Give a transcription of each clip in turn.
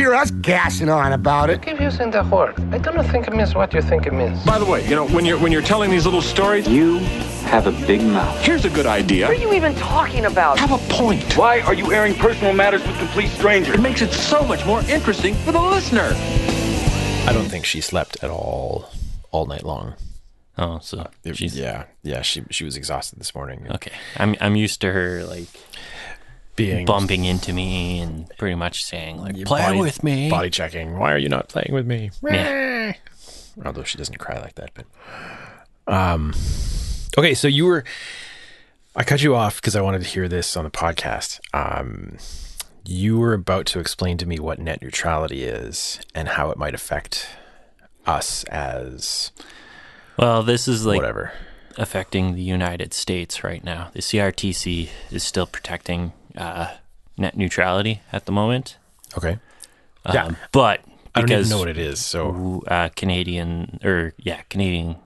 hear us gassing on about it. Keep using the word. I do not think it means what you think it means. By the way, you know, when you're when you're telling these little stories, You have a big mouth. here's a good idea. What are you even talking about? Have a point. Why are you airing personal matters with complete strangers? It makes it so much more interesting for the listener. I don't think she slept at all all night long. Oh, so uh, It- she's yeah, yeah. She she was exhausted this morning. okay. I'm I'm used to her like Being bumping into me and pretty much saying like, your "Play body- with me." Body checking. Why are you not playing with me? Although she doesn't cry like that, but um. Okay, so you were. I cut you off because I wanted to hear this on the podcast. Um, you were about to explain to me what net neutrality is and how it might affect us as Well, this is like whatever. affecting the United States right now. The CRTC is still protecting uh, net neutrality at the moment. Okay. Um, Yeah. but I don't even know what it is. So uh, Canadian or yeah, Canadian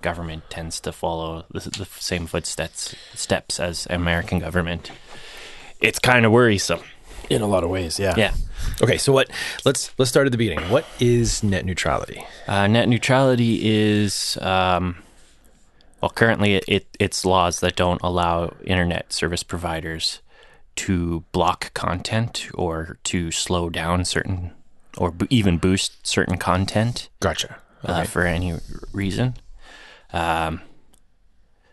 government tends to follow the, the same footsteps steps as American government. It's kind of worrisome. in a lot of ways, yeah. Yeah. Okay, so what? Let's let's start at the beginning. What is net neutrality? Uh, net neutrality is um, well, currently it, it it's laws that don't allow internet service providers to block content or to slow down certain or bo- even boost certain content. Gotcha. uh, for any reason. Um,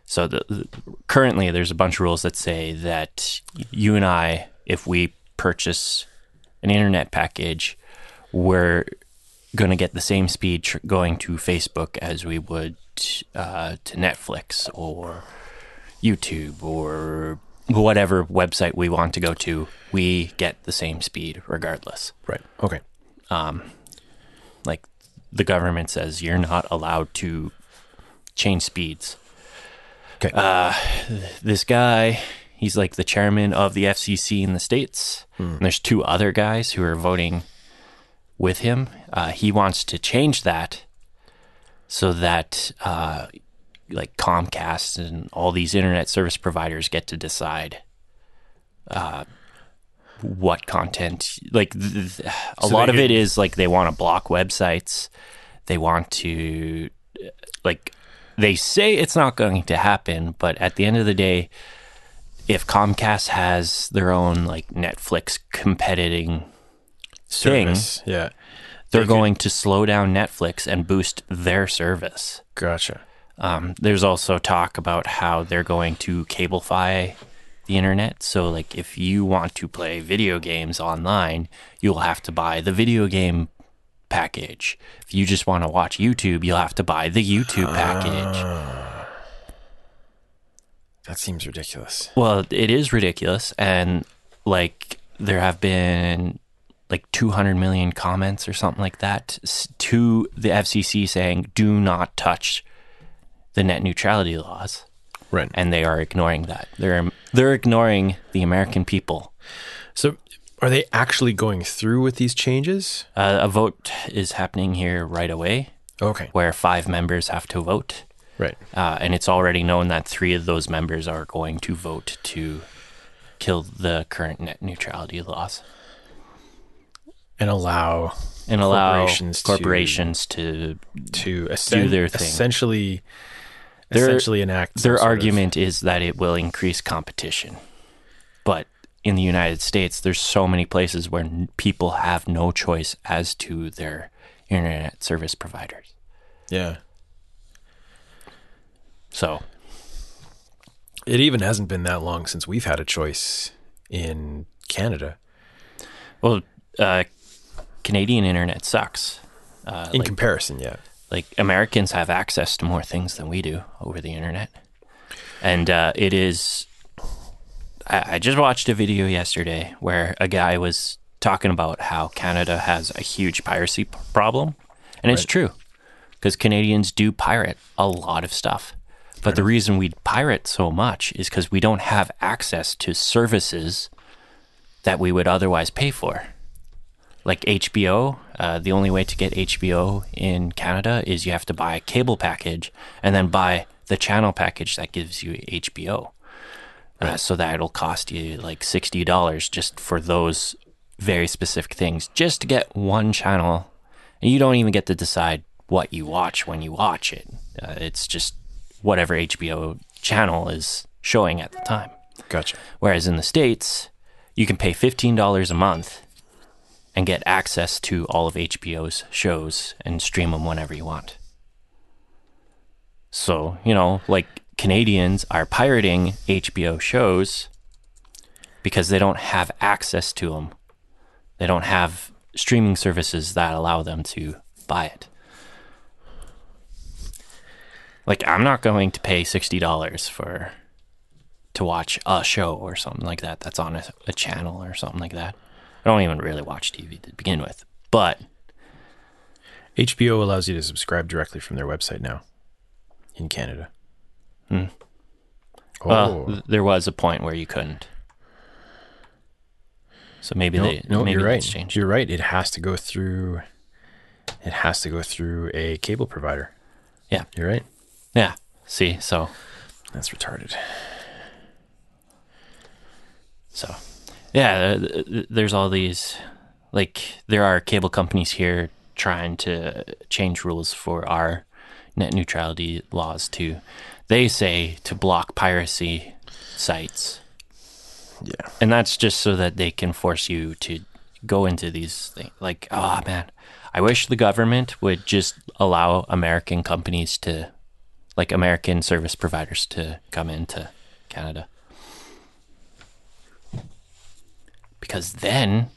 so the, the, currently, there's a bunch of rules that say that you and I, if we purchase an internet package, we're going to get the same speed tr- going to Facebook as we would uh, to Netflix or YouTube or whatever website we want to go to. We get the same speed regardless Right. Okay. like the government says you're not allowed to change speeds. Okay. This guy, he's like the chairman of the FCC in the states. And there's two other guys who are voting with him. Uh, he wants to change that so that uh, like Comcast and all these internet service providers get to decide uh, what content. Like th- th- a So lot they of it is like they want to block websites. They want to like they say it's not going to happen, but at the end of the day, if Comcast has their own like Netflix competing thing, Service. Yeah. they're They could- going to slow down Netflix and boost their service. Gotcha. Um, there's also talk about how they're going to cablefy the internet. So, like, if you want to play video games online, you'll have to buy the video game package. If you just want to watch YouTube, you'll have to buy the YouTube package. That seems ridiculous. Well, it is ridiculous, and like there have been like 200 million comments or something like that to the FCC saying, "Do not touch the net neutrality laws," Right. and they are ignoring that. They're they're ignoring the American people. So, are they actually going through with these changes? Uh, a vote is happening here right away, Okay. where five members have to vote, Right. uh, and it's already known that three of those members are going to vote to kill the current net neutrality laws. And allow and allow Corporations corporations, to- to, to essen- their thing. essentially Their- essentially enact their sort of- argument is that it will increase competition but in the united states there's so many places where n- people have no choice as to their internet service providers yeah. so It even hasn't been that long since we've had a choice in Canada. well uh, canadian internet sucks uh, In like, comparison, yeah. Like Americans have access to more things than we do over the internet, and uh, it is. I, I just watched a video yesterday where a guy was talking about how Canada has a huge piracy p- problem, and it's true because Canadians do pirate a lot of stuff. But the reason we pirate so much is because we don't have access to services that we would otherwise pay for. Like HBO, uh, the only way to get HBO in Canada is you have to buy a cable package and then buy the channel package that gives you HBO. Uh, so that it'll cost you like sixty dollars just for those very specific things, just to get one channel, and you don't even get to decide what you watch when you watch it. Uh, it's just whatever HBO channel is showing at the time. Gotcha. Whereas in the States, you can pay $15 a month and get access to all of HBO's shows and stream them whenever you want. So, you know, like Canadians are pirating HBO shows because they don't have access to them. They don't have streaming services that allow them to buy it. Like I'm not going to pay $60 for to watch a show or something like that that's on a, a channel or something like that. I don't even really watch TV to begin with. But HBO allows you to subscribe directly from their website now in Canada. Hmm. Oh, well, th- there was a point where you couldn't. So maybe no, they no, maybe you're right. changed. You're right. It has to go through. It has to go through a cable provider. Yeah. You're right. Yeah. See, so That's retarded. So, yeah, uh, th- there's all these, like, there are cable companies here trying to change rules for our net neutrality laws too. they say, to block piracy sites. Yeah. And that's just so that they can force you to go into these things. Like, oh, man, I wish the government would just allow American companies to, like, American service providers to come into Canada. Because then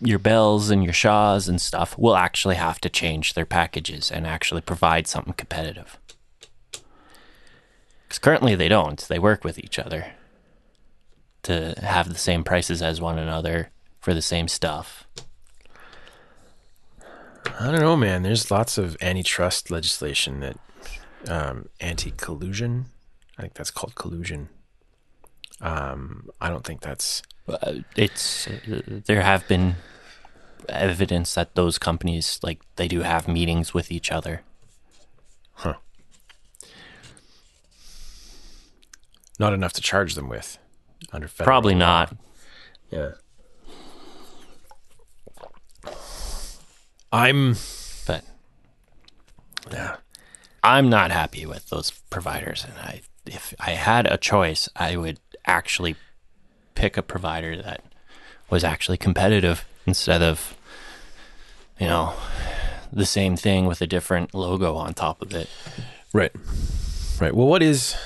your bells and your shaws and stuff will actually have to change their packages and actually provide something competitive. Because currently they don't. They work with each other to have the same prices as one another for the same stuff. I don't know, man. There's lots of antitrust legislation that um, anti-collusion. I think that's called collusion. Um, I don't think that's it's uh, there have been evidence that those companies like they do have meetings with each other. Huh. Not enough to charge them with under federal Probably law. not. Yeah. I'm but yeah. I'm not happy with those providers, and I if I had a choice, I would actually pick a provider that was actually competitive instead of you know the same thing with a different logo on top of it. Right. Right. Well, what is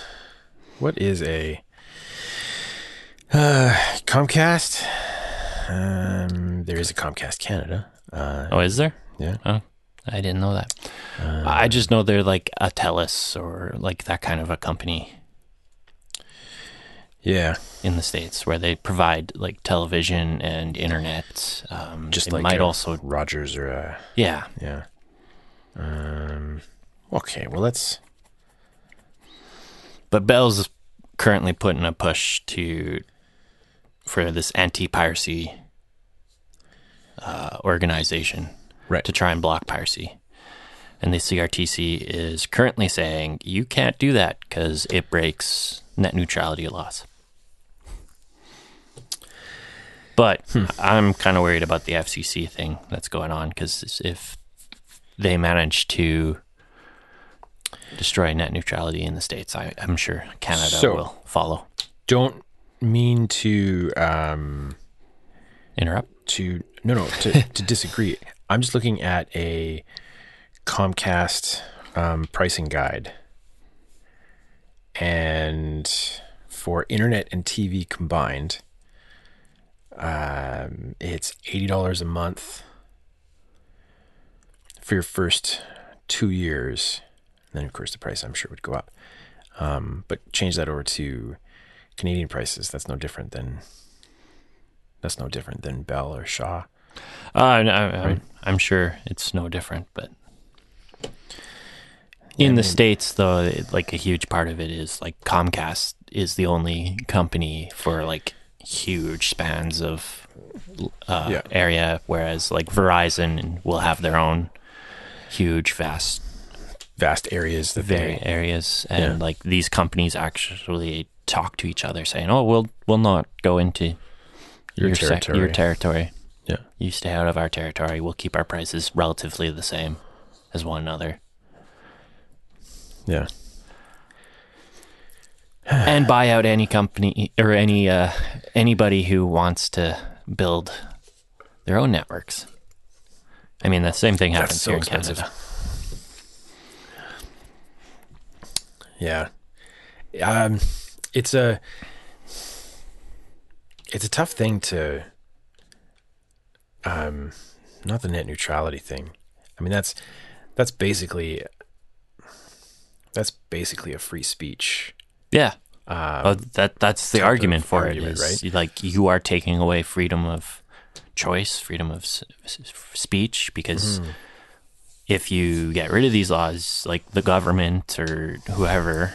what is a uh, Comcast? Um, there is a Comcast Canada. Uh, Oh, is there? yeah. Oh, I didn't know that. I just know they're like a Telus or like that kind of a company Yeah. in the states where they provide like television and internet. Um, Just like might also, Rogers or a yeah, yeah. Um. Okay. Well, let's. But Bell's currently putting a push to for this anti-piracy uh, organization Right. to try and block piracy. And the CRTC is currently saying you can't do that because it breaks net neutrality laws. But I'm kind of worried about the FCC thing that's going on because if they manage to destroy net neutrality in the states, I, I'm sure Canada So- will follow. Don't mean to um Interrupt. to no no to to disagree. I'm just looking at a Comcast um, pricing guide, and for internet and TV combined, um, it's eighty dollars a month for your first two years. Then of course the price I'm sure would go up. Um, but change that over to Canadian prices. That's no different than that's no different than Bell or Shaw. Uh, no, I'm, I'm sure it's no different, but in the states, though, like a huge part of it is like Comcast is the only company for like huge spans of uh, Yeah. area, whereas like Verizon will have their own huge, vast Vast areas that very areas, and Yeah. like these companies actually talk to each other, saying, "Oh, we'll we'll not go into Your sec- territory." your territory. Yeah. You stay out of our territory. We'll keep our prices relatively the same as one another, yeah. and buy out any company or any uh, anybody who wants to build their own networks. I mean, the same thing happens so here in. Canada. Yeah. Um, it's a it's a tough thing to um not the net neutrality thing. I mean that's that's basically that's basically a free speech. Yeah. Um, Oh, that that's the argument for argument, it, is right? Like you are taking away freedom of choice, freedom of speech, because Mm-hmm. if you get rid of these laws, like the government or whoever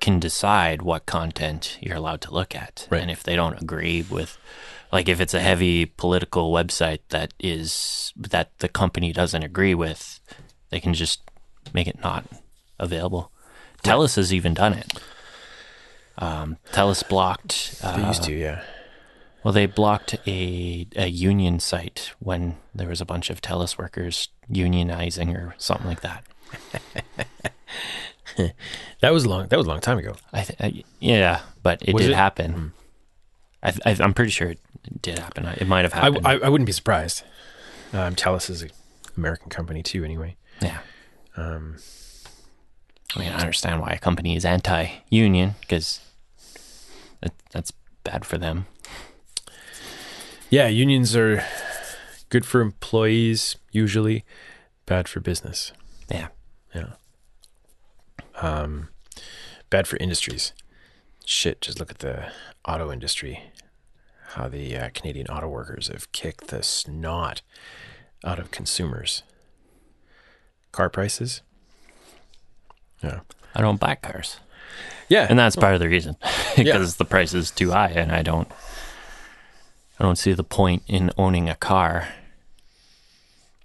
can decide what content you're allowed to look at, Right. and if they don't agree with, like if it's a heavy political website that is that the company doesn't agree with, they can just make it not available. Telus has even done it. Um, Telus blocked. Uh, they used to, yeah. Well, they blocked a a union site when there was a bunch of Telus workers unionizing or something like that. That was long that was a long time ago. I, th- I yeah, but it Was did it? Happen. I, th- I, I'm pretty sure it did happen. It might have I, happened. I, I wouldn't be surprised. Um, Telus is an American company too, anyway. yeah. Um, I mean, I understand why a company is anti-union because that, that's bad for them. yeah, unions are good for employees usually, bad for business. Yeah. Yeah. Um, bad for industries. Shit, just look at the auto industry. How the uh, Canadian auto workers have kicked the snot out of consumers. Car prices. Yeah. I don't buy cars, Yeah. and that's part of the reason because the price is too high, and I don't. I don't see the point in owning a car.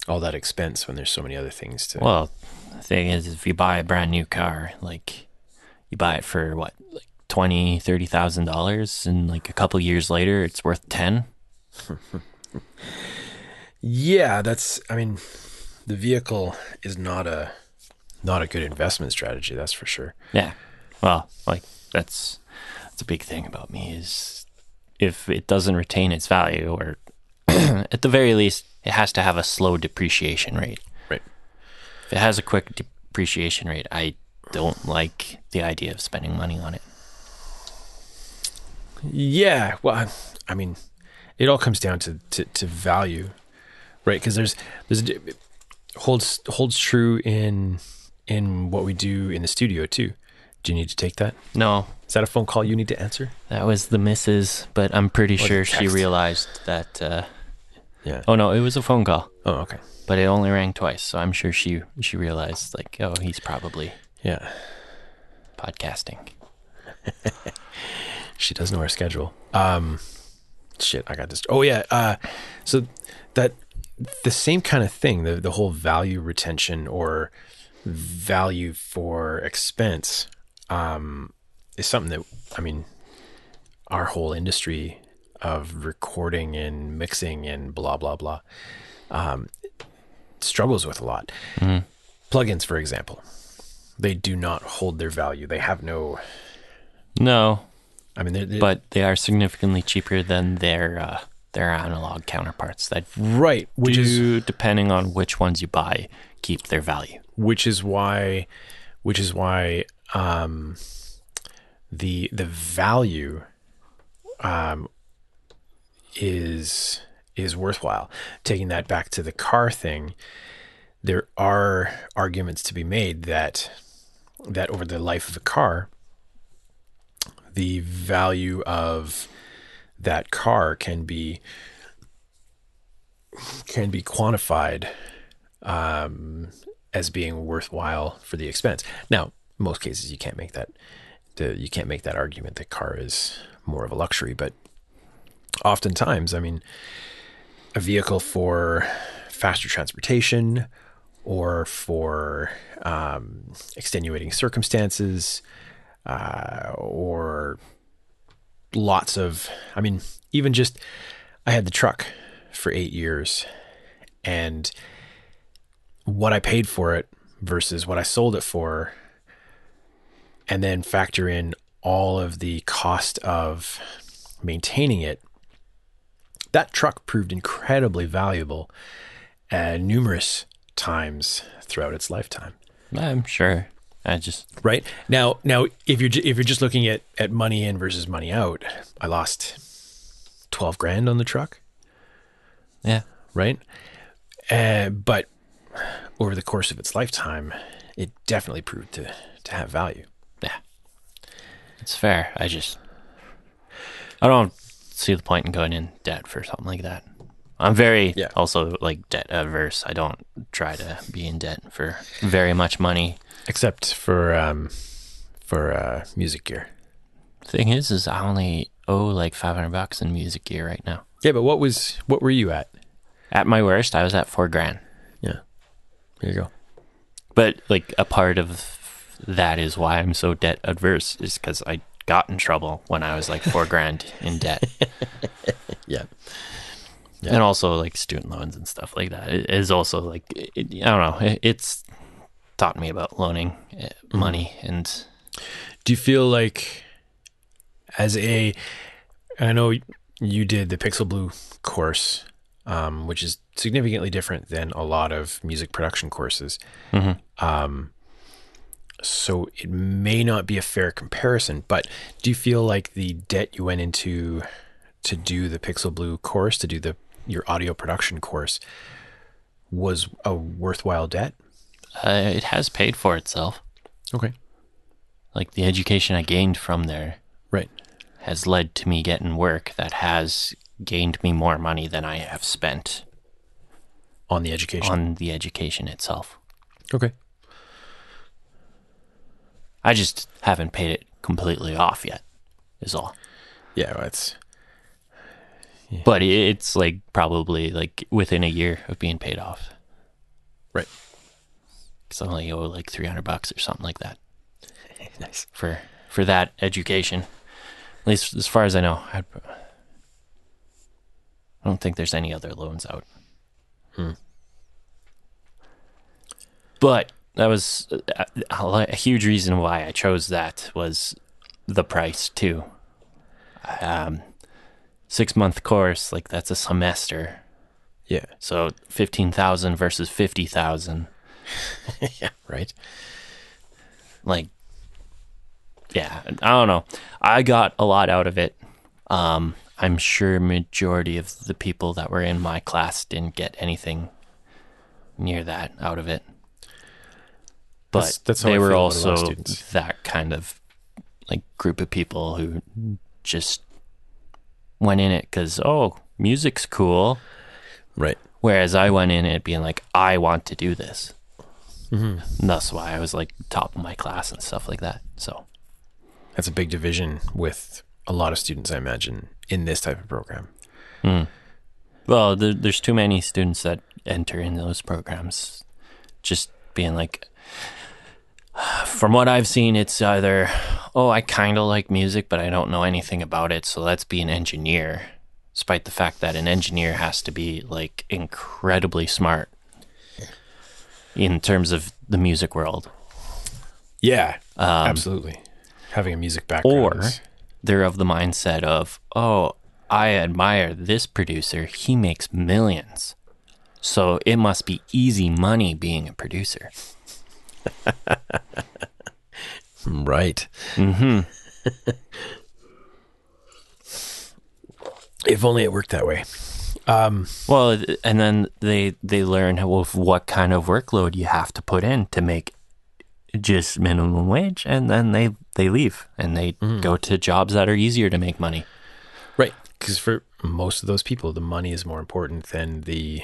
all that expense when there's so many other things to. Well, the thing is, if you buy a brand new car, like you buy it for what, like twenty, thirty thousand dollars, and like a couple years later, it's worth ten. yeah, that's. I mean, the vehicle is not a not a good investment strategy. That's for sure. Yeah. Well, like that's that's a big thing about me is if it doesn't retain its value, or at the very least, it has to have a slow depreciation rate. Right. If it has a quick depreciation rate, I don't like the idea of spending money on it. Yeah, well, I mean, it all comes down to to, to value, right? Because there's there's holds holds true in in what we do in the studio too. Do you need to take that? No, Is that a phone call you need to answer? that was the missus, but I'm pretty Or sure she realized that. Uh, Yeah. oh no, it was a phone call, Oh, okay. but it only rang twice, so I'm sure she she realized like, oh, he's probably Yeah, podcasting. she does know our schedule. Um, shit, I got this. Oh yeah. Uh, so that the same kind of thing. The the whole value retention or value for expense um, is something that I mean, our whole industry of recording and mixing and blah blah blah um, struggles with a lot. Plugins, for example, they do not hold their value. They have no. No, I mean, they're, they're, but they are significantly cheaper than their uh, their analog counterparts that right, which is depending on which ones you buy, keep their value. Which is why which is why um the the value um is is worthwhile. Taking that back to the car thing there are arguments to be made that that over the life of a car the value of that car can be can be quantified um, as being worthwhile for the expense. Now, most cases you can't make that the, you can't make that argument that car is more of a luxury, but oftentimes, I mean, a vehicle for faster transportation or for um, extenuating circumstances uh, or lots of, I mean, even just, I had the truck for eight years and what I paid for it versus what I sold it for, and then factor in all of the cost of maintaining it, that truck proved incredibly valuable uh, numerous times throughout its lifetime. I'm sure. I just Right now, now if you're if you're just looking at at money in versus money out, I lost twelve grand on the truck. yeah. right? Uh, but over the course of its lifetime, it definitely proved to, to have value. Yeah. It's fair. I just I don't see the point in going in debt for something like that. I'm very Yeah. also like debt averse. I don't try to be in debt for very much money. Except for um, for uh, music gear. Thing is, is I only owe like 500 bucks in music gear right now. Yeah, but what was what were you at? At my worst, I was at four grand. Yeah, there you go. But like a part of that is why I'm so debt adverse is because I got in trouble when I was like four grand in debt, Yeah, and also like student loans and stuff like that. It is also like it, I don't know. It, it's taught me about loaning uh, money and Do you feel like, as a, I know you did the Pixel Blue course, um, which is significantly different than a lot of music production courses. Um, so it may not be a fair comparison, but do you feel like the debt you went into to do the Pixel Blue course, to do the your audio production course, was a worthwhile debt? uh, it has paid for itself. Okay, Like the education I gained from there right. has led to me getting work that has gained me more money than I have spent On the education. on the education itself. okay. I just haven't paid it completely off yet, is all. Yeah, well, it's But it's like probably like within a year of being paid off. right. Because I only owe like 300 bucks or something like that Nice. for, for that education. At least as far as I know. I, I don't think there's any other loans out. But that was a, a, a huge reason why I chose that was the price too. Um, six month course, like that's a semester. Yeah. So fifteen thousand versus fifty thousand. Yeah. Right. Like, yeah, I don't know. I got a lot out of it. Um, I'm sure majority of the people that were in my class didn't get anything near that out of it. But That's- that's how they were feel about a lot of also that kind of like group of people who just went in it because oh, music's cool. Right. Whereas I went in it being like, I want to do this. Mm-hmm. And that's why I was like top of my class and stuff like that. So That's a big division with a lot of students, I imagine, in this type of program. Hmm. Well, there, there's too many students that enter in those programs, just being like, from what I've seen, it's either, oh, I kind of like music, but I don't know anything about it, so let's be an engineer. Despite the fact that an engineer has to be like incredibly smart in terms of the music world, Yeah. Um, absolutely. Having a music background. or is- they're of the mindset of, oh, I admire this producer. He makes millions. So it must be easy money being a producer. right. Mm-hmm. if only it worked that way. Well, and then they they learn of what kind of workload you have to put in to make just minimum wage, and then they they leave and they mm-hmm. go to jobs that are easier to make money. Right. Because for most of those people, the money is more important than the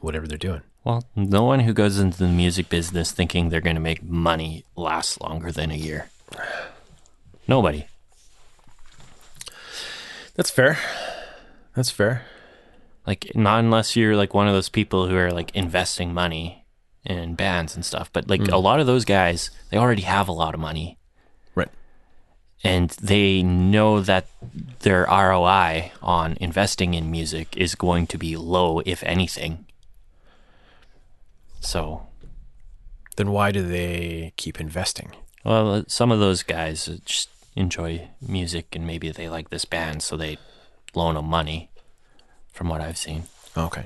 whatever they're doing. Well, no one who goes into the music business thinking they're going to make money last longer than a year. Nobody. That's fair. That's fair. Like, not unless you're like one of those people who are like investing money in bands and stuff. But like mm. a lot of those guys, they already have a lot of money. And they know that their ROI on investing in music is going to be low, if anything. So, Then why do they keep investing? well, some of those guys just enjoy music and maybe they like this band, so they loan them money, from what I've seen. Okay.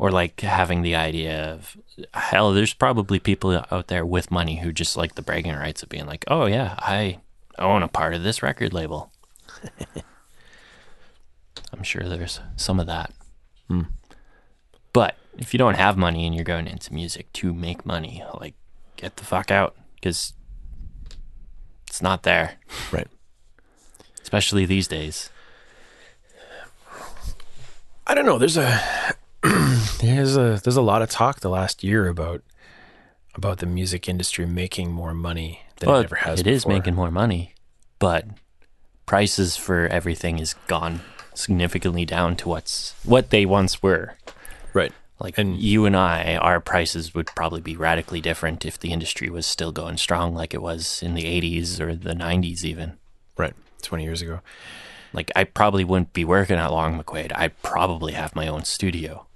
Or like having the idea of, hell, there's probably people out there with money who just like the bragging rights of being like, oh, yeah, I own a part of this record label. I'm sure there's some of that. Hmm. But if you don't have money and you're going into music to make money, like, get the fuck out because it's not there, Right. especially these days. I don't know. There's a there's a there's a lot of talk the last year about about the music industry making more money than well, it ever has. it is before. making more money, but prices for everything has gone significantly down to what's what they once were. right. Like And- you and I, our prices would probably be radically different if the industry was still going strong like it was in the 80s or the 90s even. Right. Twenty years ago. Like I probably wouldn't be working at Long McQuade. I'd probably have my own studio.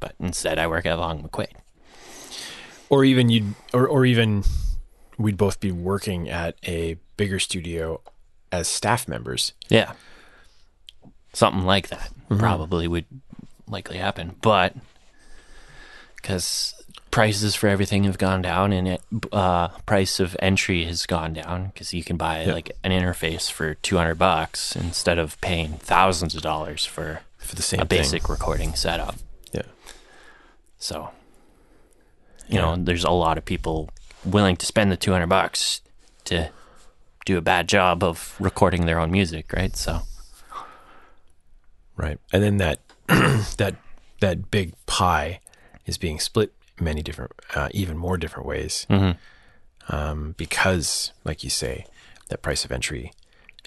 But instead I work at Long McQuade. Or even you or or even we'd both be working at a bigger studio as staff members. Yeah. Something like that probably would likely happen. But because prices for everything have gone down and it, uh, price of entry has gone down because you can buy like an interface for 200 bucks instead of paying thousands of dollars for For the same a thing. basic recording setup. Yeah. So, you know, there's a lot of people willing to spend the 200 bucks to do a bad job of recording their own music, right? So, Right. And then that that that big pie is being split many different, uh, even more different ways, um, because, like you say, that price of entry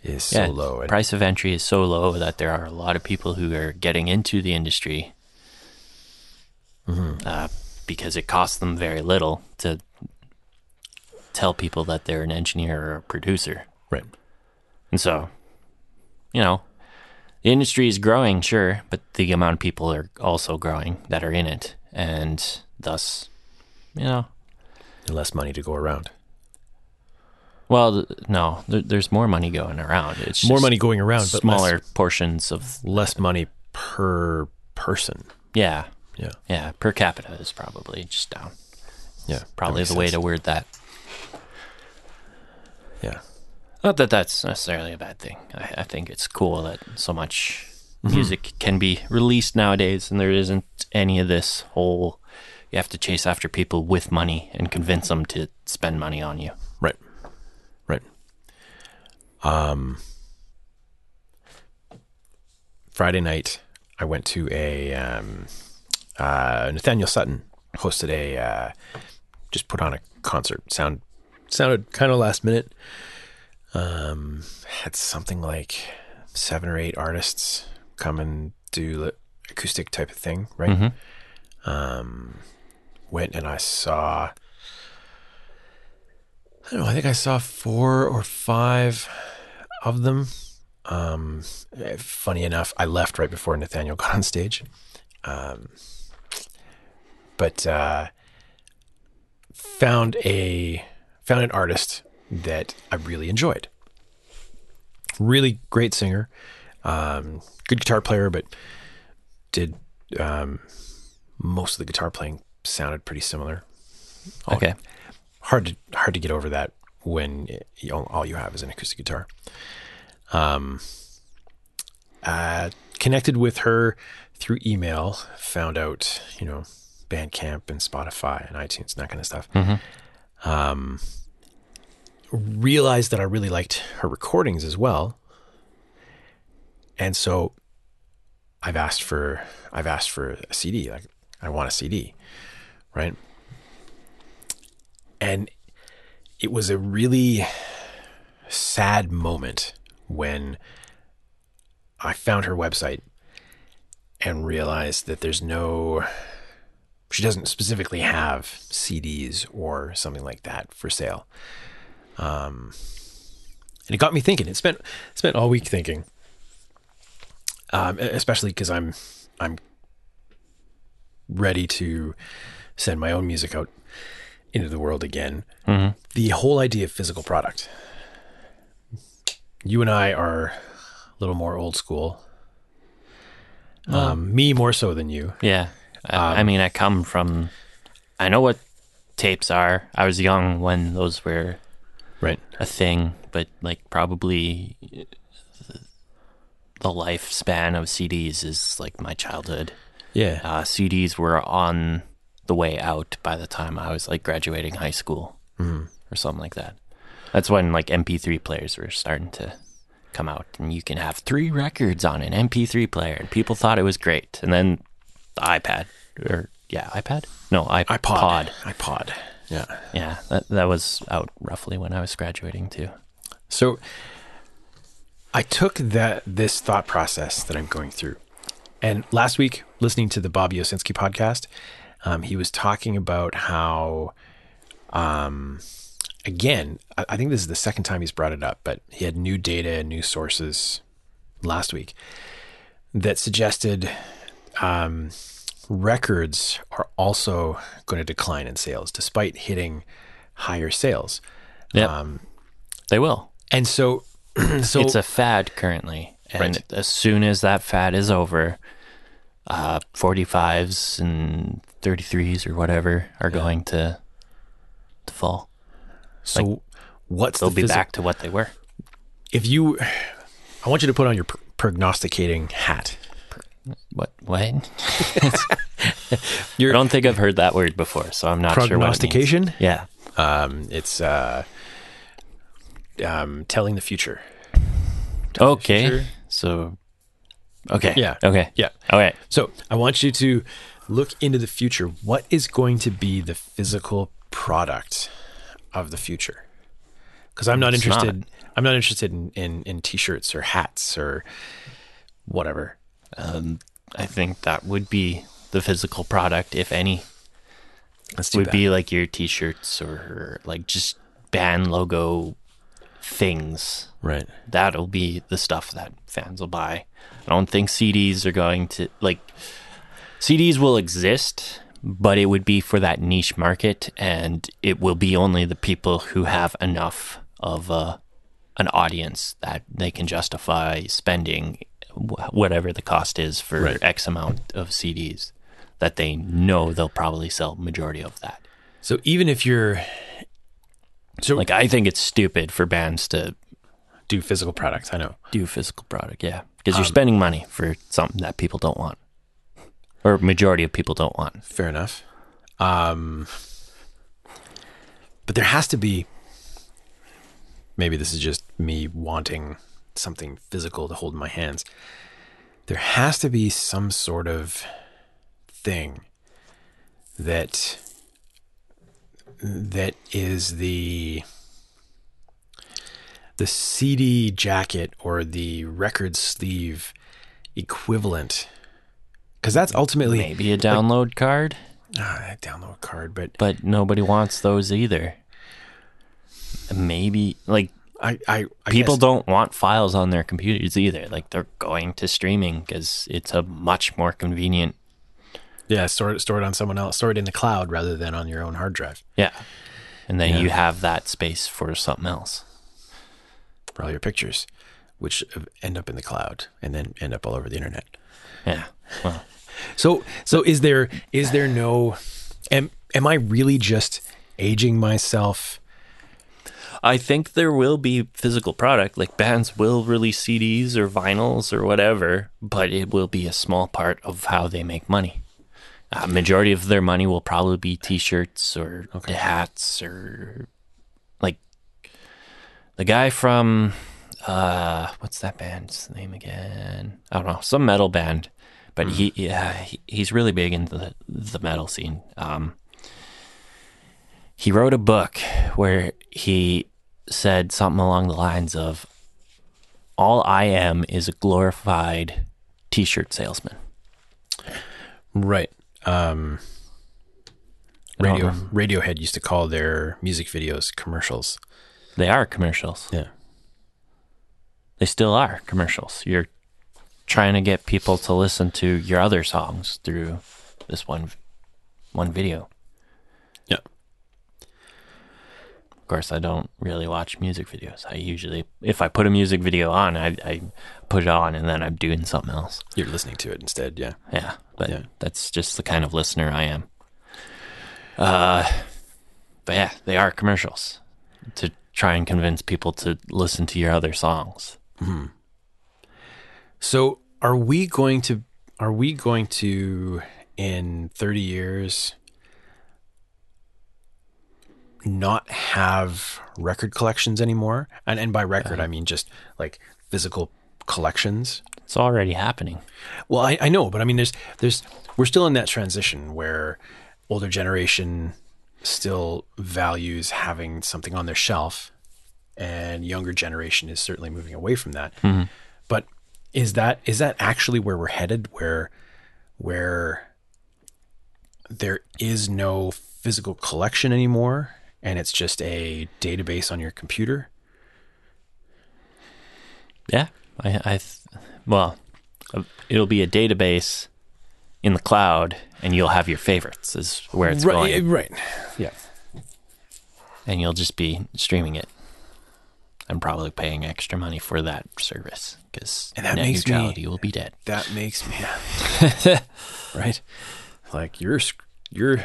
is so low. And, price of entry is so low that there are a lot of people who are getting into the industry Mm-hmm. uh, because it costs them very little to tell people that they're an engineer or a producer. right. And so, you know, the industry is growing, sure, but the amount of people are also growing that are in it. And thus, you know, And less money to go around. well, no, there, there's more money going around. It's More money going around, but smaller less, portions of, less money per person. yeah, Yeah. yeah, per capita is probably just down. Yeah. Probably the way to word that. Yeah. Not that that's necessarily a bad thing. I, I think it's cool that so much Mm-hmm. music can be released nowadays, and there isn't any of this whole you have to chase after people with money and convince them to spend money on you. Right. Right. Um Friday night I went to a um uh Nathaniel Sutton hosted a uh just put on a concert. Sound sounded kind of last minute. Um had something like seven or eight artists come and do acoustic type of thing, right? Um went and I saw I don't know. I think I saw four or five of them. Um, eh, funny enough, I left right before Nathaniel got on stage. Um, but uh, found a found an artist that I really enjoyed. Really great singer, um, good guitar player, but did um, most of the guitar playing sounded pretty similar. All- Okay. hard to hard to get over that when you, all you have is an acoustic guitar. Um, uh, connected with her through email, found out you know Bandcamp and Spotify and iTunes and that kind of stuff. Um, realized that I really liked her recordings as well. And so I've asked for I've asked for a CD. Like I want a CD, right? And it was a really sad moment when I found her website and realized that there's no she doesn't specifically have CDs or something like that for sale. Um, and it got me thinking. It spent spent all week thinking, um, especially because I'm I'm ready to send my own music out into the world again. Mhm. The whole idea of physical product. You and I are a little more old school. Um, me more so than you. Yeah. I, I mean, I come from, I know what tapes are. I was young when those were Right. a thing, but like probably the lifespan of CDs is like my childhood. Yeah. Uh, CDs were on the way out by the time I was like graduating high school or something like that. That's when like MP3 players were starting to come out, and you can have three records on an MP3 player, and people thought it was great. And then the iPad, or yeah, iPad? No, iPod. iPod. iPod. Yeah. Yeah, that that was out roughly when I was graduating too. So I took that this thought process that I'm going through, and last week listening to the Bobby Owsinski podcast, um, he was talking about how, um, again, I, I think this is the second time he's brought it up, but he had new data and new sources last week that suggested um, records are also going to decline in sales despite hitting higher sales. Yep. Um, They will. and so, so it's a fad currently, and Right. as soon as that fad is over, uh, 45s and 33s or whatever are going to to fall. So what's They'll the be back to what they were. If you, I want you to put on your pr- prognosticating hat. What? What? I don't think I've heard that word before, so I'm not sure what it means. Prognostication. Yeah. Um, it's uh, um, telling the future. Okay. future. So. Okay. Yeah. Okay. Yeah. Okay. So I want you to look into the future. What is going to be the physical product of the future? Because I'm not It's not. interested. I'm not interested in, in in t-shirts or hats or whatever. Um, I think that would be the physical product, if any. That's would bad. be like your t-shirts or like just band logo things. right. That'll be the stuff that fans will buy. I don't think CDs are going to like CDs will exist, but it would be for that niche market and it will be only the people who have enough of uh, an audience that they can justify spending whatever the cost is for Right. X amount of CDs that they know they'll probably sell majority of that. So even if you're so Like I think it's stupid for bands to do physical products, I know. do physical product, yeah, because you're spending money for something that people don't want, or majority of people don't want. Fair enough. Um, but there has to be. Maybe this is just me wanting something physical to hold in my hands. There has to be some sort of thing that that is the the CD jacket or the record sleeve equivalent because that's ultimately Maybe a download card, Ah, I download card, but but nobody wants those either. Maybe like I, I, I people guess- don't want files on their computers either. Like they're going to streaming because it's a much more convenient. yeah store it store it on someone else, store it in the cloud rather than on your own hard drive Yeah, and then Yeah. you have that space for something else. for all your pictures, which end up in the cloud and then end up all over the internet. Yeah. Well, So so is there is there no am am I really just aging myself? I think there will be physical product, like bands will release CDs or vinyls or whatever, but it will be a small part of how they make money. Uh, majority of their money will probably be T-shirts or hats or like the guy from uh, what's that band's name again? I don't know, some metal band, but he yeah he, he's really big into the, the metal scene. Um, he wrote a book where he said something along the lines of, "All I am is a glorified T-shirt salesman." Right. Um, radio. Radiohead used to call their music videos commercials. They are commercials. Yeah. They still are commercials. You're trying to get people to listen to your other songs through this one one video. Yeah. Of course, I don't really watch music videos. I usually, if I put a music video on, I, I put it on and then I'm doing something else. You're listening to it instead. Yeah. Yeah, but Yeah. that's just the kind of listener I am. Uh, but yeah, they are commercials to try and convince people to listen to your other songs. So are we going to are we going to in 30 years not have record collections anymore? And and by record I mean just like physical collections. It's already happening. Well, I, I know, but I mean there's there's we're still in that transition where older generation still values having something on their shelf and younger generation is certainly moving away from that. Mm-hmm. But is that is that actually where we're headed where where there is no physical collection anymore and it's just a database on your computer? Yeah, I, I th- well, it'll be a database in the cloud, and you'll have your favorites. Is where it's right, going, right. Yeah. and you'll just be streaming it. I'm probably paying extra money for that service because that net makes me- neutrality will be dead. that makes me right like you're you're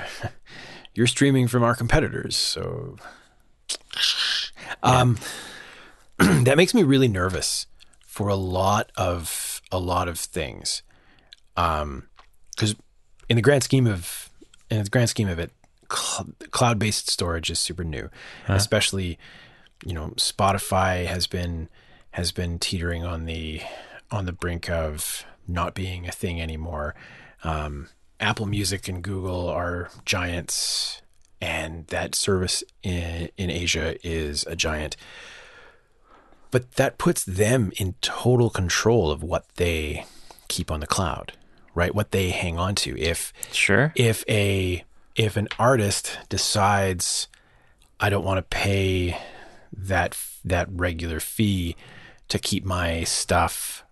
you're streaming from our competitors so um that makes me really nervous for a lot of a lot of things. Um cuz in the grand scheme of in the grand scheme of it cl- cloud-based storage is super new especially you know Spotify has been has been teetering on the on the brink of not being a thing anymore. Um, Apple Music and Google are giants, and that service in in Asia is a giant. But that puts them in total control of what they keep on the cloud, right? What they hang on to. If Sure. if a if an artist decides I don't want to pay that that regular fee to keep my stuff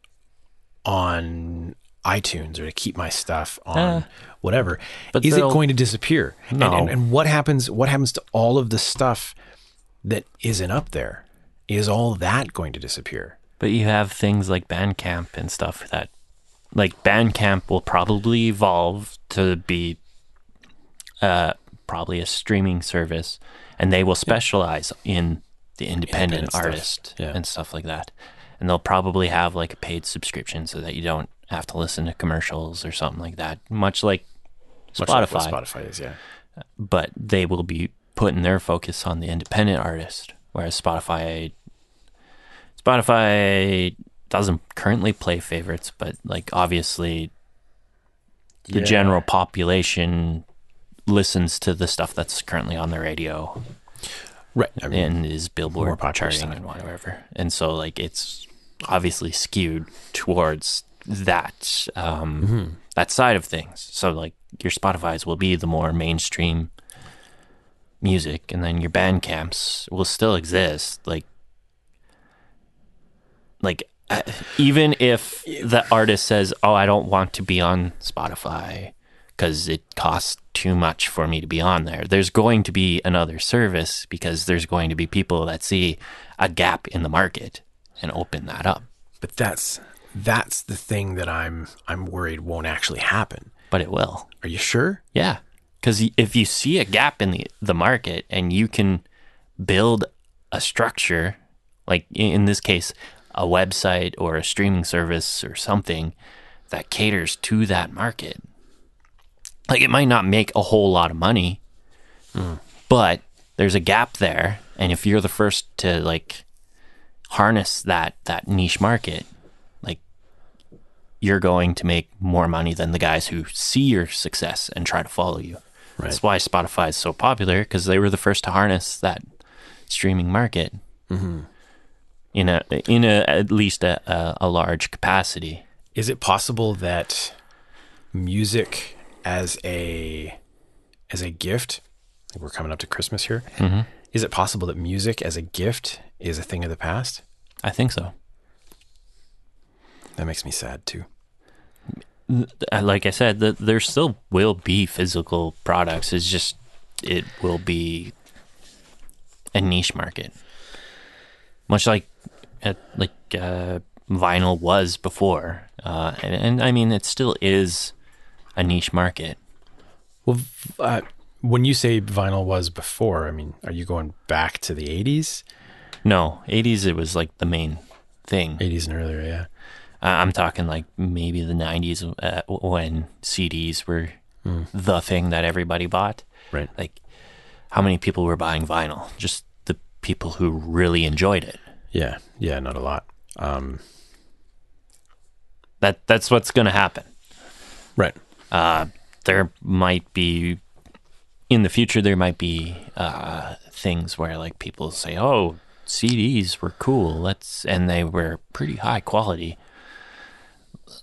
on iTunes or to keep my stuff on Uh, whatever, but is it going to disappear? And- No. And, and what happens? What happens to all of the stuff that isn't up there? Is all that going to disappear? But you have things like Bandcamp and stuff that, like Bandcamp will probably evolve to be, uh, probably a streaming service, and they will specialize in the independent, Independent artist Yeah. and stuff like that. And they'll probably have like a paid subscription so that you don't have to listen to commercials or something like that. Much like Much like Spotify, what Spotify is, yeah. but they will be putting their focus on the independent artist, whereas Spotify Spotify doesn't currently play favorites, but like obviously the Yeah. general population listens to the stuff that's currently on the radio Right. I mean, and is Billboard charting and whatever. And so like it's obviously skewed towards that um, Mm-hmm. that side of things. So like your Spotify's will be the more mainstream music, and then your Bandcamps will still exist. Like like uh, even if the artist says, "Oh, I don't want to be on Spotify." Because it costs too much for me to be on there. There's going to be another service because there's going to be people that see a gap in the market and open that up. but that's that's the thing that I'm I'm worried won't actually happen. But it will. Are you sure? Yeah. Because if you see a gap in the, the market and you can build a structure, like in this case, a website or a streaming service or something that caters to that market, like it might not make a whole lot of money, but there's a gap there. And if you're the first to like harness that that niche market, like you're going to make more money than the guys who see your success and try to follow you. Right. That's why Spotify is so popular because they were the first to harness that streaming market mm-hmm. in a in a at least a, a, a large capacity. Is it possible that music as a as a gift? We're coming up to Christmas here. Is it possible that music as a gift is a thing of the past? I think so. That makes me sad too. Like I said, the, there still will be physical products. It's just it will be a niche market, much like uh, like uh, vinyl was before, uh, and, and I mean it still is a niche market. Well, uh, when you say vinyl was before, I mean, are you going back to the 80s? No, '80s it was like the main thing. 80s and earlier, yeah. Uh, I'm talking like maybe the 90s uh, when CDs were the thing that everybody bought. Right. Like, how many people were buying vinyl? Just the people who really enjoyed it. Yeah. Yeah, not a lot. Um, That that's what's going to happen. right. Uh, there might be in the future there might be uh, things where like people say, "Oh, CDs were cool. Let's," and they were pretty high quality.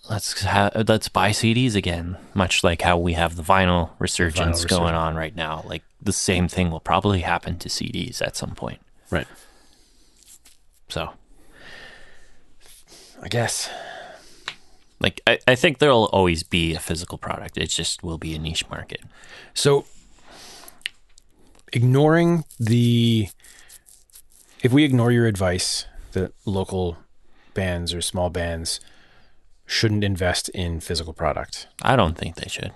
Let's ha- let's buy CDs again, much like how we have the vinyl resurgence Vinyl going resurgence. on right now. Like the same thing will probably happen to CDs at some point. Right. So, I guess. Like, I, I think there'll always be a physical product. It just will be a niche market. So, ignoring the, if we ignore your advice that local bands or small bands shouldn't invest in physical product, I don't think they should.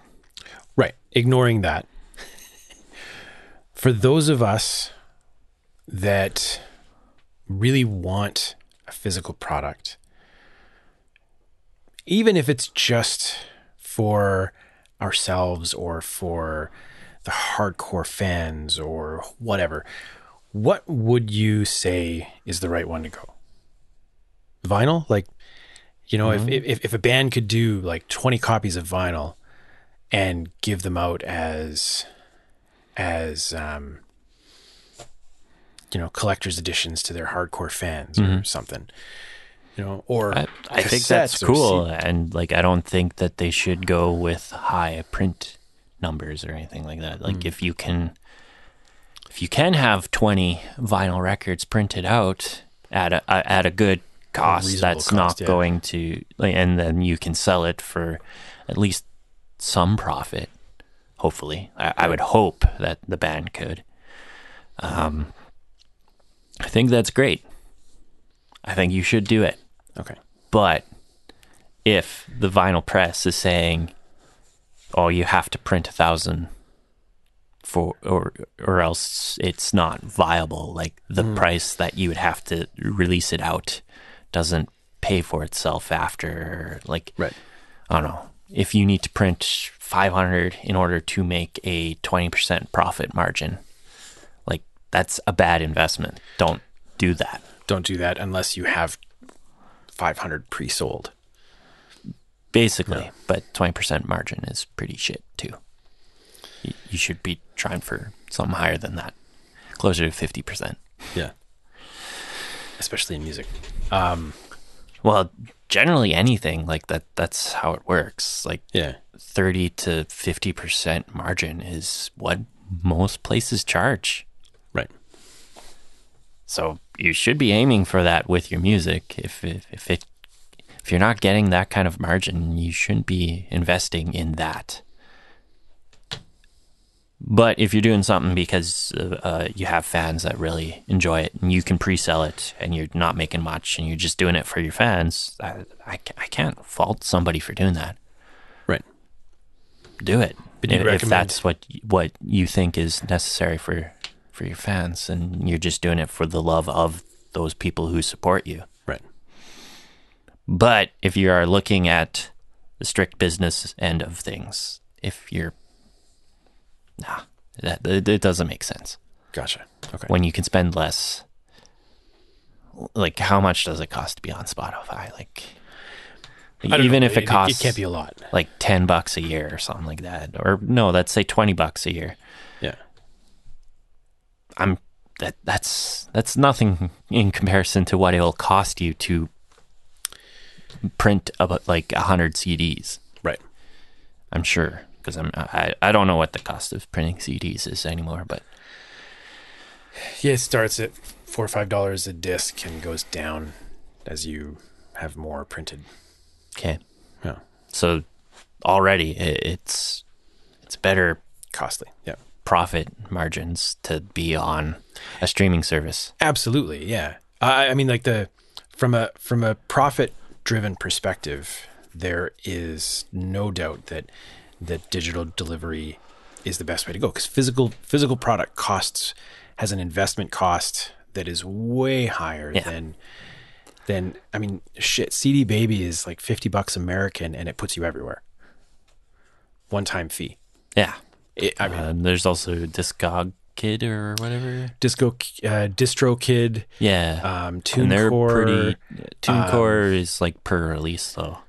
right? Ignoring that, for those of us that really want a physical product, even if it's just for ourselves or for the hardcore fans or whatever, what would you say is the right one to go? Vinyl? Like, you know, if, if, if a band could do like 20 copies of vinyl and give them out as, as, um, you know, collector's editions to their hardcore fans or something, you know, or I, I think that's cool, and like I don't think that they should go with high print numbers or anything like that. Like if you can, if you can have twenty vinyl records printed out at a at a good cost, reasonable that's cost, not yeah. going to, like, and then you can sell it for at least some profit. Hopefully, I, I would hope that the band could. Um, I think that's great. I think you should do it. Okay. But if the vinyl press is saying, "Oh, you have to print a thousand for, or or else it's not viable," like the hmm. price that you would have to release it out doesn't pay for itself after, like Right. I don't know. If you need to print 500 in order to make a 20% profit margin, like that's a bad investment. Don't do that. Don't do that unless you have 500 pre-sold. basically. But twenty percent margin is pretty shit too. You, you should be trying for something higher than that, closer to fifty percent. Yeah. Especially in music. Um, well, generally anything like that. That's how it works. Like Yeah. thirty to fifty percent margin is what most places charge. Right. So you should be aiming for that with your music. If if, if it if you're not getting that kind of margin, you shouldn't be investing in that. But if you're doing something because uh, uh, you have fans that really enjoy it and you can pre-sell it and you're not making much and you're just doing it for your fans, I, I, I can't fault somebody for doing that. Right. Do it. If, if that's what what you think is necessary for for your fans and you're just doing it for the love of those people who support you. Right. But if you are looking at the strict business end of things, if you're nah, that it, it doesn't make sense Gotcha. Okay. when you can spend less like how much does it cost to be on Spotify? Like even know. if it, costs it can't be a lot. like 10 bucks a year or something like that or no let's say 20 bucks a year. I'm that that's that's nothing in comparison to what it'll cost you to print about like 100 cds Right. i'm sure because i'm I, I don't know what the cost of printing cds is anymore but Yeah, it starts at four or five dollars a disc and goes down as you have more printed. okay Yeah. so already it's it's better Costly. Yeah. Profit margins to be on a streaming service Absolutely. Yeah. I, I mean, like the from a from a profit driven perspective, there is no doubt that that digital delivery is the best way to go because physical physical product costs has an investment cost that is way higher Yeah. than than I mean shit CD baby is like 50 bucks American and it puts you everywhere. One time fee. yeah It, I mean Uh, there's also Discog Kid or whatever. Disco uh, Distro Kid Yeah, um and they're TuneCore pretty. TuneCore is like per release though.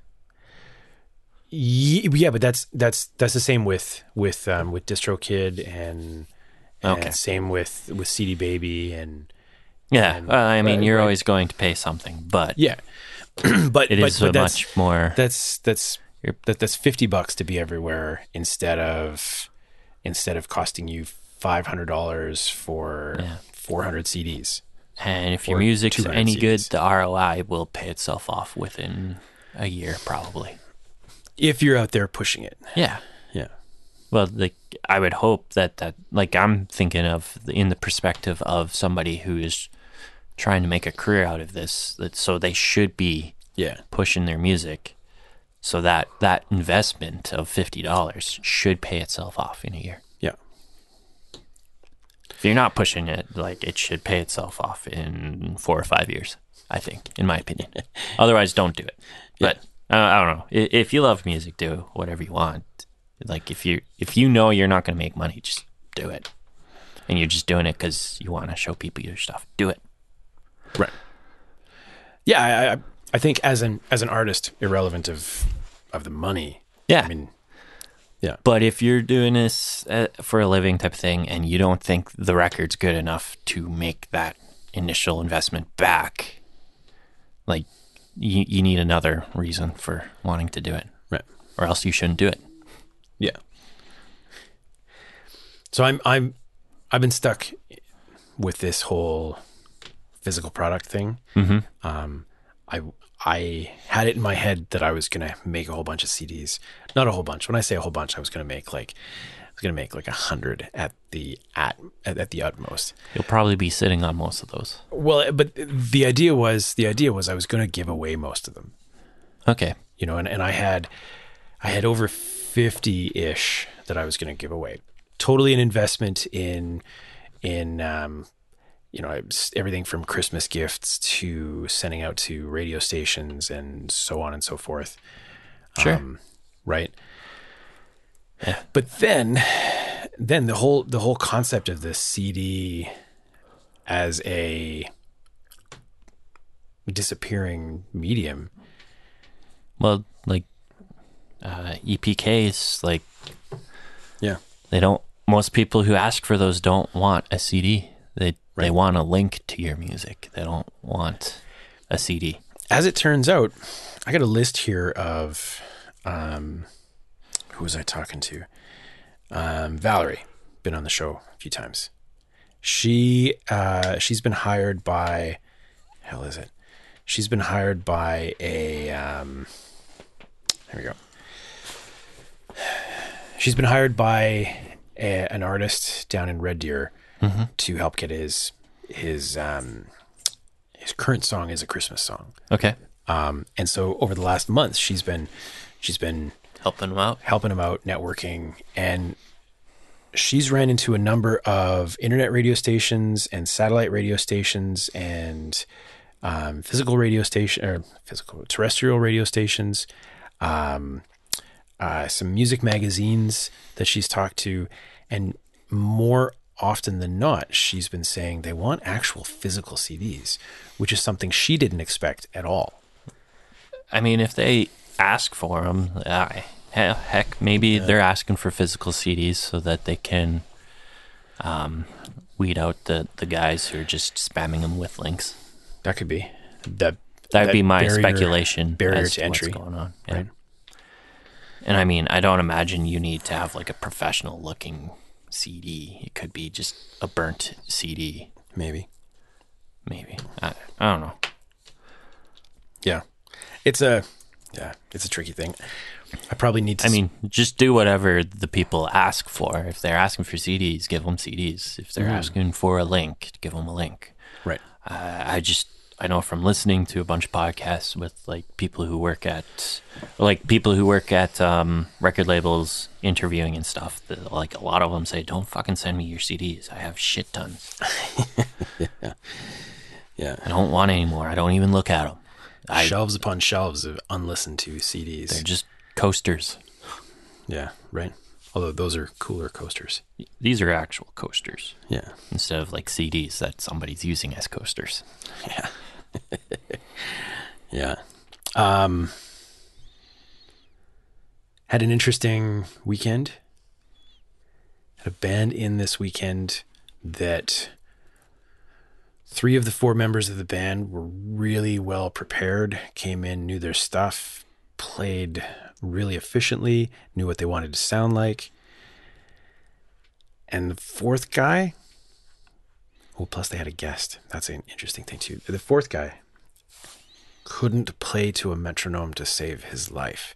Yeah, but that's that's that's the same with with um, with DistroKid and, and Okay. same with with CD Baby and Yeah, And- well, I mean, right, you're always going to pay something, but yeah, but it but, is but much more. that's that's that, that's fifty bucks to be everywhere instead of instead of costing you five hundred dollars for Yeah. four hundred CDs. And if your music's 200 any good, the ROI will pay itself off within a year, probably. If you're out there pushing it, Yeah. yeah, Well, like I would hope that that like I'm thinking of in the perspective of somebody who is trying to make a career out of this. That so they should be yeah, pushing their music, so that that investment of fifty dollars should pay itself off in a year. yeah. If you're not pushing it, like it should pay itself off in four or five years. I think, in my opinion. Otherwise, don't do it. But uh, I don't know. If you love music, do whatever you want. Like if you if you know you're not going to make money, just do it. And you're just doing it because you want to show people your stuff. Do it. Right. Yeah, I, I I think as an as an artist, irrelevant of of the money. Yeah. I mean, But if you're doing this uh, for a living type of thing and you don't think the record's good enough to make that initial investment back, like you, you need another reason for wanting to do it, right. or else you shouldn't do it. Yeah. So I'm I'm I've been stuck with this whole physical product thing. Mm-hmm. Um, I I had it in my head that I was gonna make a whole bunch of CDs. Not a whole bunch. When I say a whole bunch, I was gonna make like I was gonna make like a hundred at the at, at at the utmost. You'll probably be sitting on most of those. Well, but the idea was the idea was I was gonna give away most of them. Okay. you know, and, and I had I had over fifty ish that I was going to give away. Totally an investment in in um, you know everything from Christmas gifts to sending out to radio stations and so on and so forth. Sure. Um, right. But then, then the whole the whole concept of the CD as a disappearing medium well, like uh, EPKs, like yeah they don't. Most people who ask for those don't want a CD. They they want a link to your music. They don't want a CD. as it turns out, I got a list here of um, who was I talking to? Um, Valerie, been on the show a few times. She uh, she's been hired by hell is it? She's been hired by a um, here we go. She's been hired by a, an artist down in Red Deer to help get his his um, his current song is a Christmas song. Okay. Um, and so over the last month, she's been she's been Helping them out. helping him out, networking, and she's ran into a number of internet radio stations and satellite radio stations and um, physical radio station or physical terrestrial radio stations, um, uh, some music magazines that she's talked to, and more often than not, she's been saying they want actual physical CDs, which is something she didn't expect at all. I mean, if they ask for them, heck, maybe they're asking for physical CDs so that they can um, weed out the, the guys who are just spamming them with links. That could be that. That'd that be my barrier- speculation. Barrier as to entry. What's going on? Yeah. Right. And I mean, I don't imagine you need to have like a professional looking CD. It could be just a burnt CD, Maybe. maybe. I, I don't know. Yeah. It's a yeah, it's a tricky thing. I probably need to I mean, just do whatever the people ask for. If they're asking for CDs, give them CDs. If they're Mm. asking for a link, give them a link. right. Uh, I just I know from listening to a bunch of podcasts with like people who work at like people who work at um, record labels interviewing and stuff. That, like a lot of them say, "Don't fucking send me your CDs. I have shit tons. Yeah. I don't want any more. I don't even look at them. I, shelves upon shelves of unlistened to CDs. they're just coasters. yeah, right. Although those are cooler coasters. These are actual coasters Yeah. instead of like CDs that somebody's using as coasters. Yeah. Um had an interesting weekend. Had a band in this weekend that three of the four members of the band were really well prepared, came in, knew their stuff, played really efficiently, knew what they wanted to sound like. And the fourth guy, oh, plus they had a guest. That's an interesting thing too. The fourth guy couldn't play to a metronome to save his life.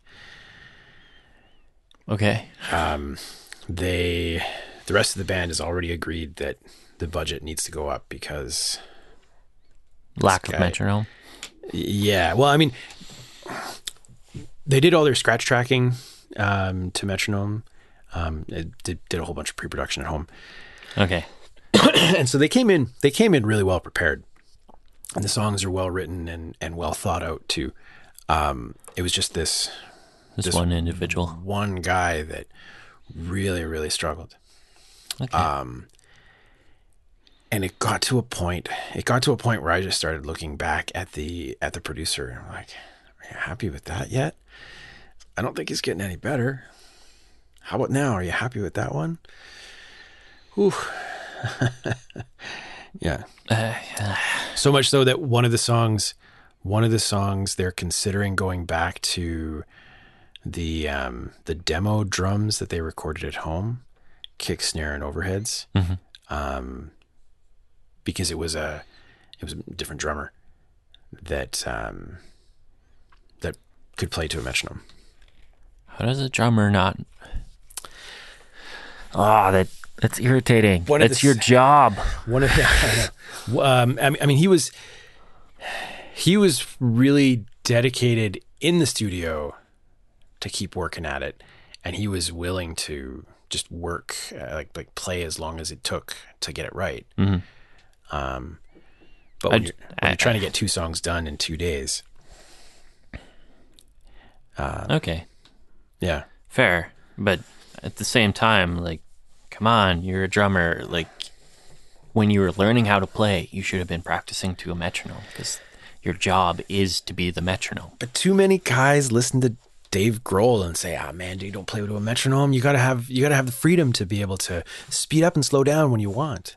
Okay. Um, They, the rest of the band has already agreed that the budget needs to go up because, Lack guy- of metronome. yeah. Well, I mean, they did all their scratch tracking um, to metronome. Um, it did, did a whole bunch of pre-production at home, Okay. and so they came in. They came in really well prepared, and the songs are well written and and well thought out too. Um, it was just this This, This- one individual. one guy that really really struggled. Okay. Um, and it got to a point. It got to a point where I just started looking back at the at the producer. I'm like, are you happy with that yet? I don't think he's getting any better. How about now? Are you happy with that one? Ooh. yeah. So much so that one of the songs, one of the songs, they're considering going back to the um, the demo drums that they recorded at home, kick, snare, and overheads, um, because it was a it was a different drummer that um, that could play to a metronome. How does a drummer not? Oh, that that's irritating. One that's the your job. One of I. Um, I mean, I mean, he was he was really dedicated in the studio to keep working at it, and he was willing to just work uh, like like play as long as it took to get it right. Um, but when, I- you're, when you're trying to get two songs done in two days, Okay, yeah, fair. But at the same time, like, come on, you're a drummer. Like, when you were learning how to play, you should have been practicing to a metronome because your job is to be the metronome. but too many guys listen to Dave Grohl and say, "Ah, man, dude, don't play to a metronome. You gotta have you gotta have the freedom to be able to speed up and slow down when you want."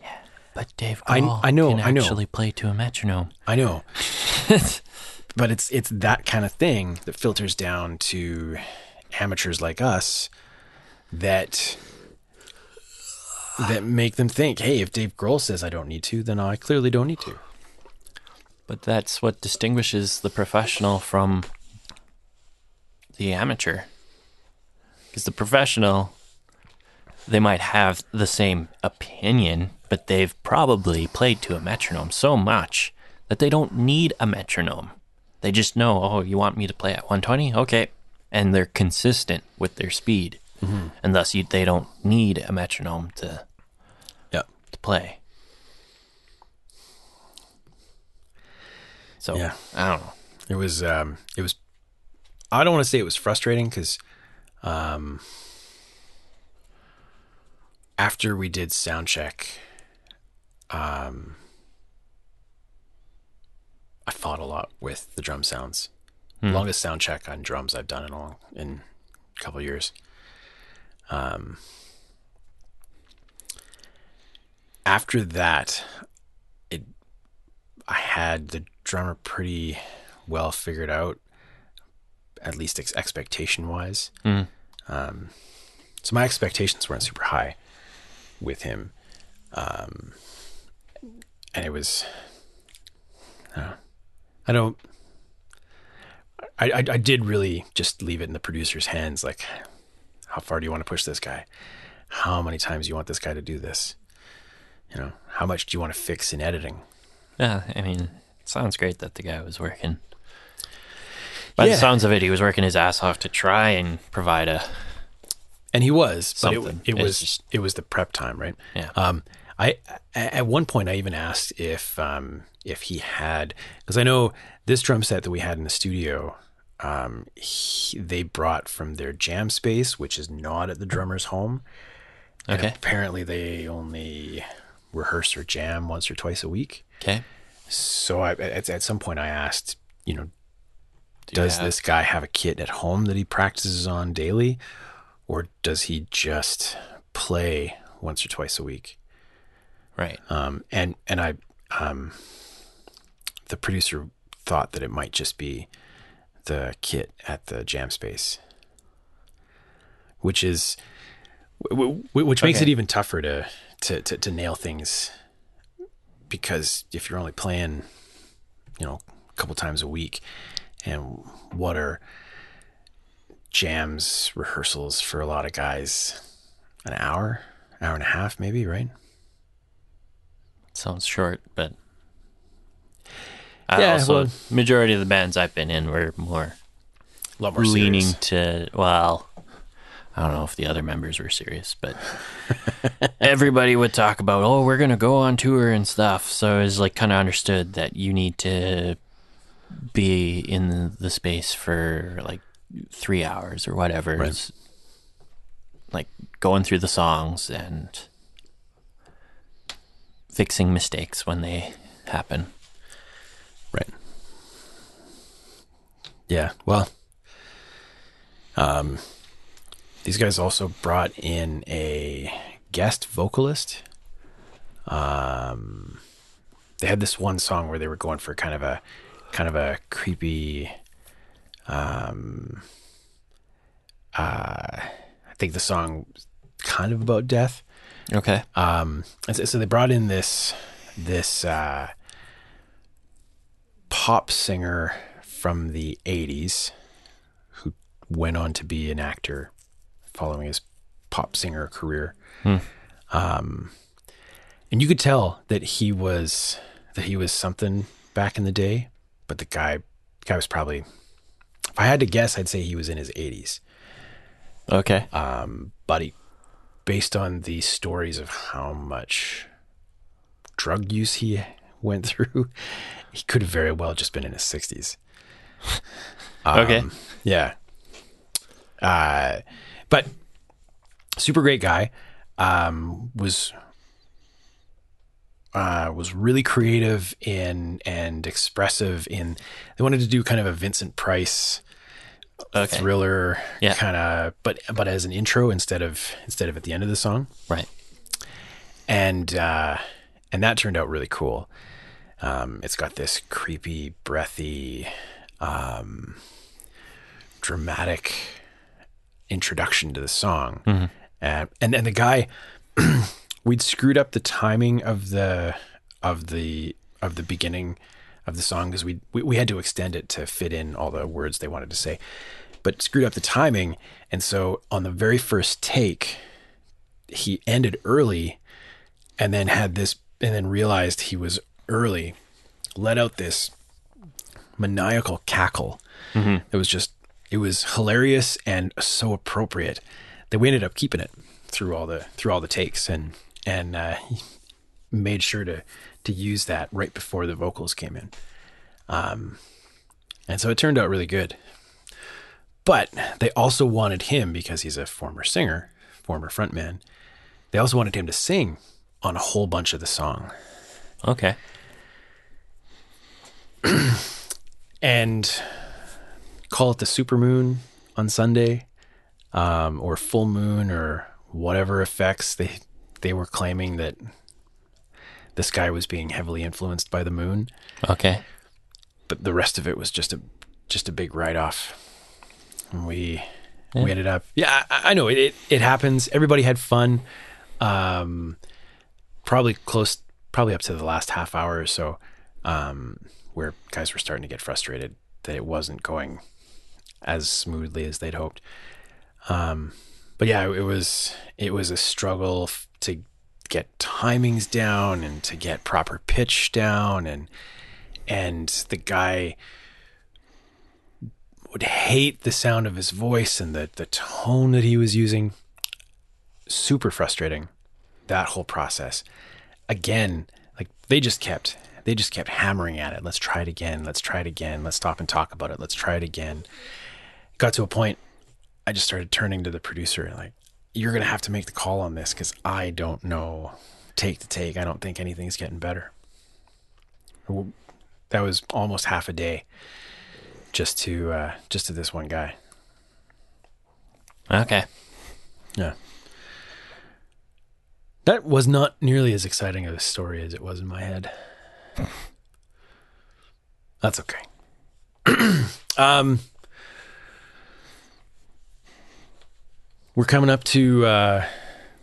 Yeah, but Dave I- Grohl I know, can I know. actually play to a metronome. I know. but it's it's that kind of thing that filters down to amateurs like us that that make them think, hey, if Dave Grohl says I don't need to, then I clearly don't need to. But that's what distinguishes the professional from the amateur. Because the professional, they might have the same opinion, but they've probably played to a metronome so much that they don't need a metronome. They just know, oh, you want me to play at 120? Okay. And they're consistent with their speed. And thus, you, they don't need a metronome to, Yeah. to play. So, Yeah. I don't know. It was um it was I don't want to say it was frustrating because um after we did sound check, um, I fought a lot with the drum sounds. Longest sound check on drums I've done in a long, in a couple of years. Um, after that, it I had the drummer pretty well figured out, at least ex- expectation wise. Um, so my expectations weren't super high with him, um, and it was. uh, I don't. I, I I did really just leave it in the producer's hands. Like, how far do you want to push this guy? How many times do you want this guy to do this? You know, how much do you want to fix in editing? Yeah, I mean, it sounds great that the guy was working. By Yeah. the sounds of it, he was working his ass off to try and provide a. and he was but Something. it, it was just- it was the prep time right Yeah. um i at one point i even asked if um if he had because i know this drum set that we had in the studio um he, they brought from their jam space which is not at the drummer's home And Okay. apparently they only rehearse or jam once or twice a week Okay. so I, at, at some point i asked you know you does have- this guy have a kit at home that he practices on daily or does he just play once or twice a week Right. um, and and i um, the producer thought that it might just be the kit at the jam space which is which makes Okay. it even tougher to, to to to nail things because if you're only playing you know a couple times a week and what are jams rehearsals for a lot of guys an hour hour and a half maybe right Sounds short, but. I Yeah, also, well- majority of the bands I've been in were more a lot more leaning serious. to well i don't know if the other members were serious but everybody would talk about oh we're gonna go on tour and stuff so it's like kind of understood that you need to be in the space for like three hours or whatever Right. Like going through the songs and fixing mistakes when they happen Right. Yeah. Well, um, these guys also brought in a guest vocalist. Um, they had this one song where they were going for kind of a kind of a creepy. Um, uh, I think the song kind of about death. okay Um, so, so they brought in this this uh, pop singer from the '80s who went on to be an actor following his pop singer career. Um, and you could tell that he was that he was something back in the day, but the guy guy was probably. If I had to guess, I'd say he was in his 80s okay um, but he, based on the stories of how much drug use he went through, he could have very well just been in his sixties. Okay. Um, yeah. Uh, but super great guy. Um, was uh, was really creative in and expressive in. They wanted to do kind of a Vincent Price okay thriller Yeah. kind of but but as an intro instead of instead of at the end of the song right and uh and that turned out really cool um it's got this creepy breathy um dramatic introduction to the song. Uh, and and the guy we'd screwed up the timing of the of the of the beginning of the song because we, we we had to extend it to fit in all the words they wanted to say but screwed up the timing. And so on the very first take he ended early and then had this and then realized he was early. Let out this maniacal cackle it was just it was hilarious and so appropriate that we ended up keeping it through all the through all the takes and and uh, made sure to to use that right before the vocals came in um and so it turned out really good but they also wanted him because he's a former singer former frontman they also wanted him to sing on a whole bunch of the song. Okay. and call it the super moon on Sunday, um, or full moon, or whatever effects they they were claiming that the sky was being heavily influenced by the moon. Okay. But the rest of it was just a just a big write off. We Yeah. we ended up yeah I, I know it, it it happens. Everybody had fun. Um, probably close probably up to the last half hour or so, um, where guys were starting to get frustrated that it wasn't going as smoothly as they'd hoped. Um, but yeah, it was it was a struggle to get timings down and to get proper pitch down and and the guy would hate the sound of his voice and the the tone that he was using. Super frustrating that whole process. Again, like they just kept they just kept hammering at it. Let's try it again. Let's try it again. Let's stop and talk about it. Let's try it again. Got to a point I just started turning to the producer and like, you're gonna have to make the call on this because I don't know take to take. I don't think anything's getting better. That was almost half a day just to uh, just to this one guy. Okay. Yeah. That was not nearly as exciting of a story as it was in my head. That's okay. um, we're coming up to. Uh,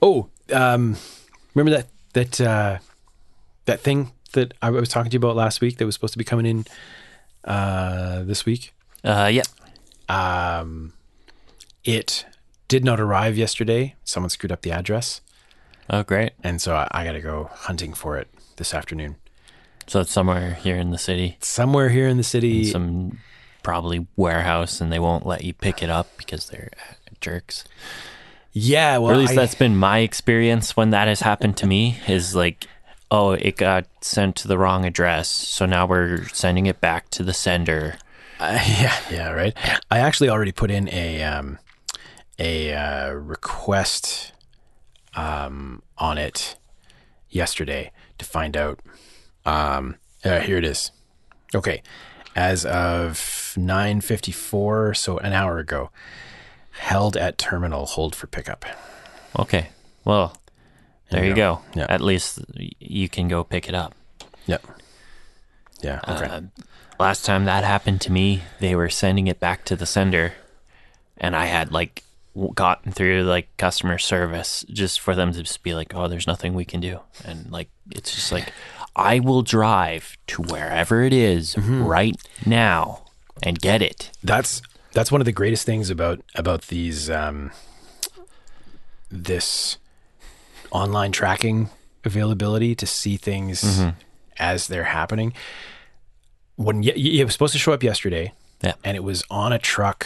oh, um, remember that that uh, that thing that I was talking to you about last week that was supposed to be coming in uh, this week? Uh, yep. Um, it did not arrive yesterday. Someone screwed up the address. Oh, great. And so I, I got to go hunting for it this afternoon. So it's somewhere here in the city. Somewhere here in the city. Some probably warehouse, and they won't let you pick it up because they're jerks. Yeah, well, or at least I- that's been my experience when that has happened to me. Is like, oh, it got sent to the wrong address, so now we're sending it back to the sender. Uh, yeah, yeah, right. I actually already put in a um, a uh, request um, on it yesterday to find out. Um, uh, here it is. Okay, as of nine fifty four, so an hour ago, held at terminal, hold for pickup. Okay, well, there, There you you go. go. Yeah. At least you can go pick it up. Yep. Yeah. Okay. Uh, last time that happened to me, they were sending it back to the sender, and I had like gotten through like customer service just for them to just be like, "Oh, there's nothing we can do," and like it's just like I will drive to wherever it is Mm-hmm. right now and get it. That's that's one of the greatest things about about these um, this online tracking availability to see things as they're happening. When y- y- it was supposed to show up yesterday, Yeah. and it was on a truck.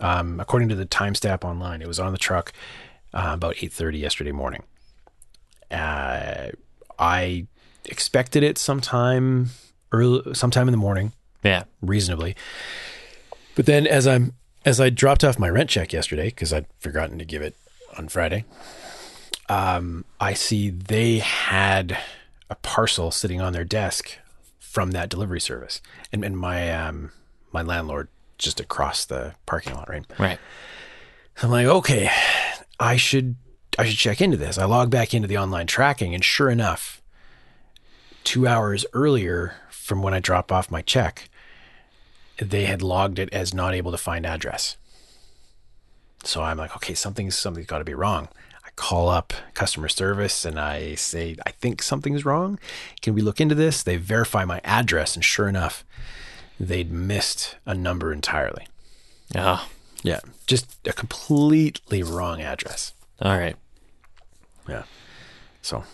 Um, according to the timestamp online, it was on the truck uh, about eight thirty yesterday morning. Uh, I expected it sometime early, sometime in the morning Yeah. reasonably. But then as I'm as I dropped off my rent check yesterday because I'd forgotten to give it on Friday, um, I see they had a parcel sitting on their desk from that delivery service, and and my um, my landlord just across the parking lot, right? Right. I'm like, okay, I should I should check into this. I log back into the online tracking, and sure enough, two hours earlier from when I drop off my check, they had logged it as not able to find address. So I'm like, okay, something's something's got to be wrong. I call up customer service and I say, I think something's wrong. Can we look into this? They verify my address, and sure enough, they'd missed a number entirely. Oh, Yeah, just a completely wrong address. all right. Yeah. So,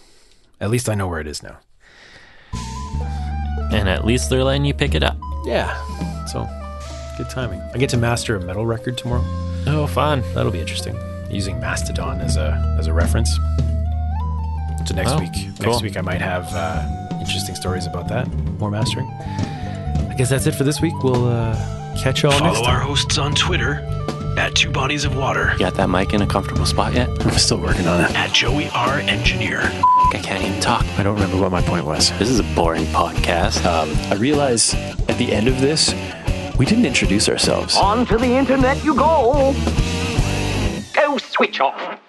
at least I know where it is now. And at least they're letting you pick it up. Yeah. So, good timing. I get to master a metal record tomorrow. Oh, fun. That'll be interesting. Using Mastodon as a as a reference. So next Oh, week, cool. next week I might have uh, interesting stories about that. More mastering. I guess that's it for this week. We'll uh, catch y'all next Follow time. our hosts on Twitter at Two Bodies of Water. Got that mic in a comfortable spot yet? I'm still working on it. At Joey R. Engineer. I can't even talk. I don't remember what my point was. This is a boring podcast. Um, I realize at the end of this, we didn't introduce ourselves. On to the internet you go. Go switch off.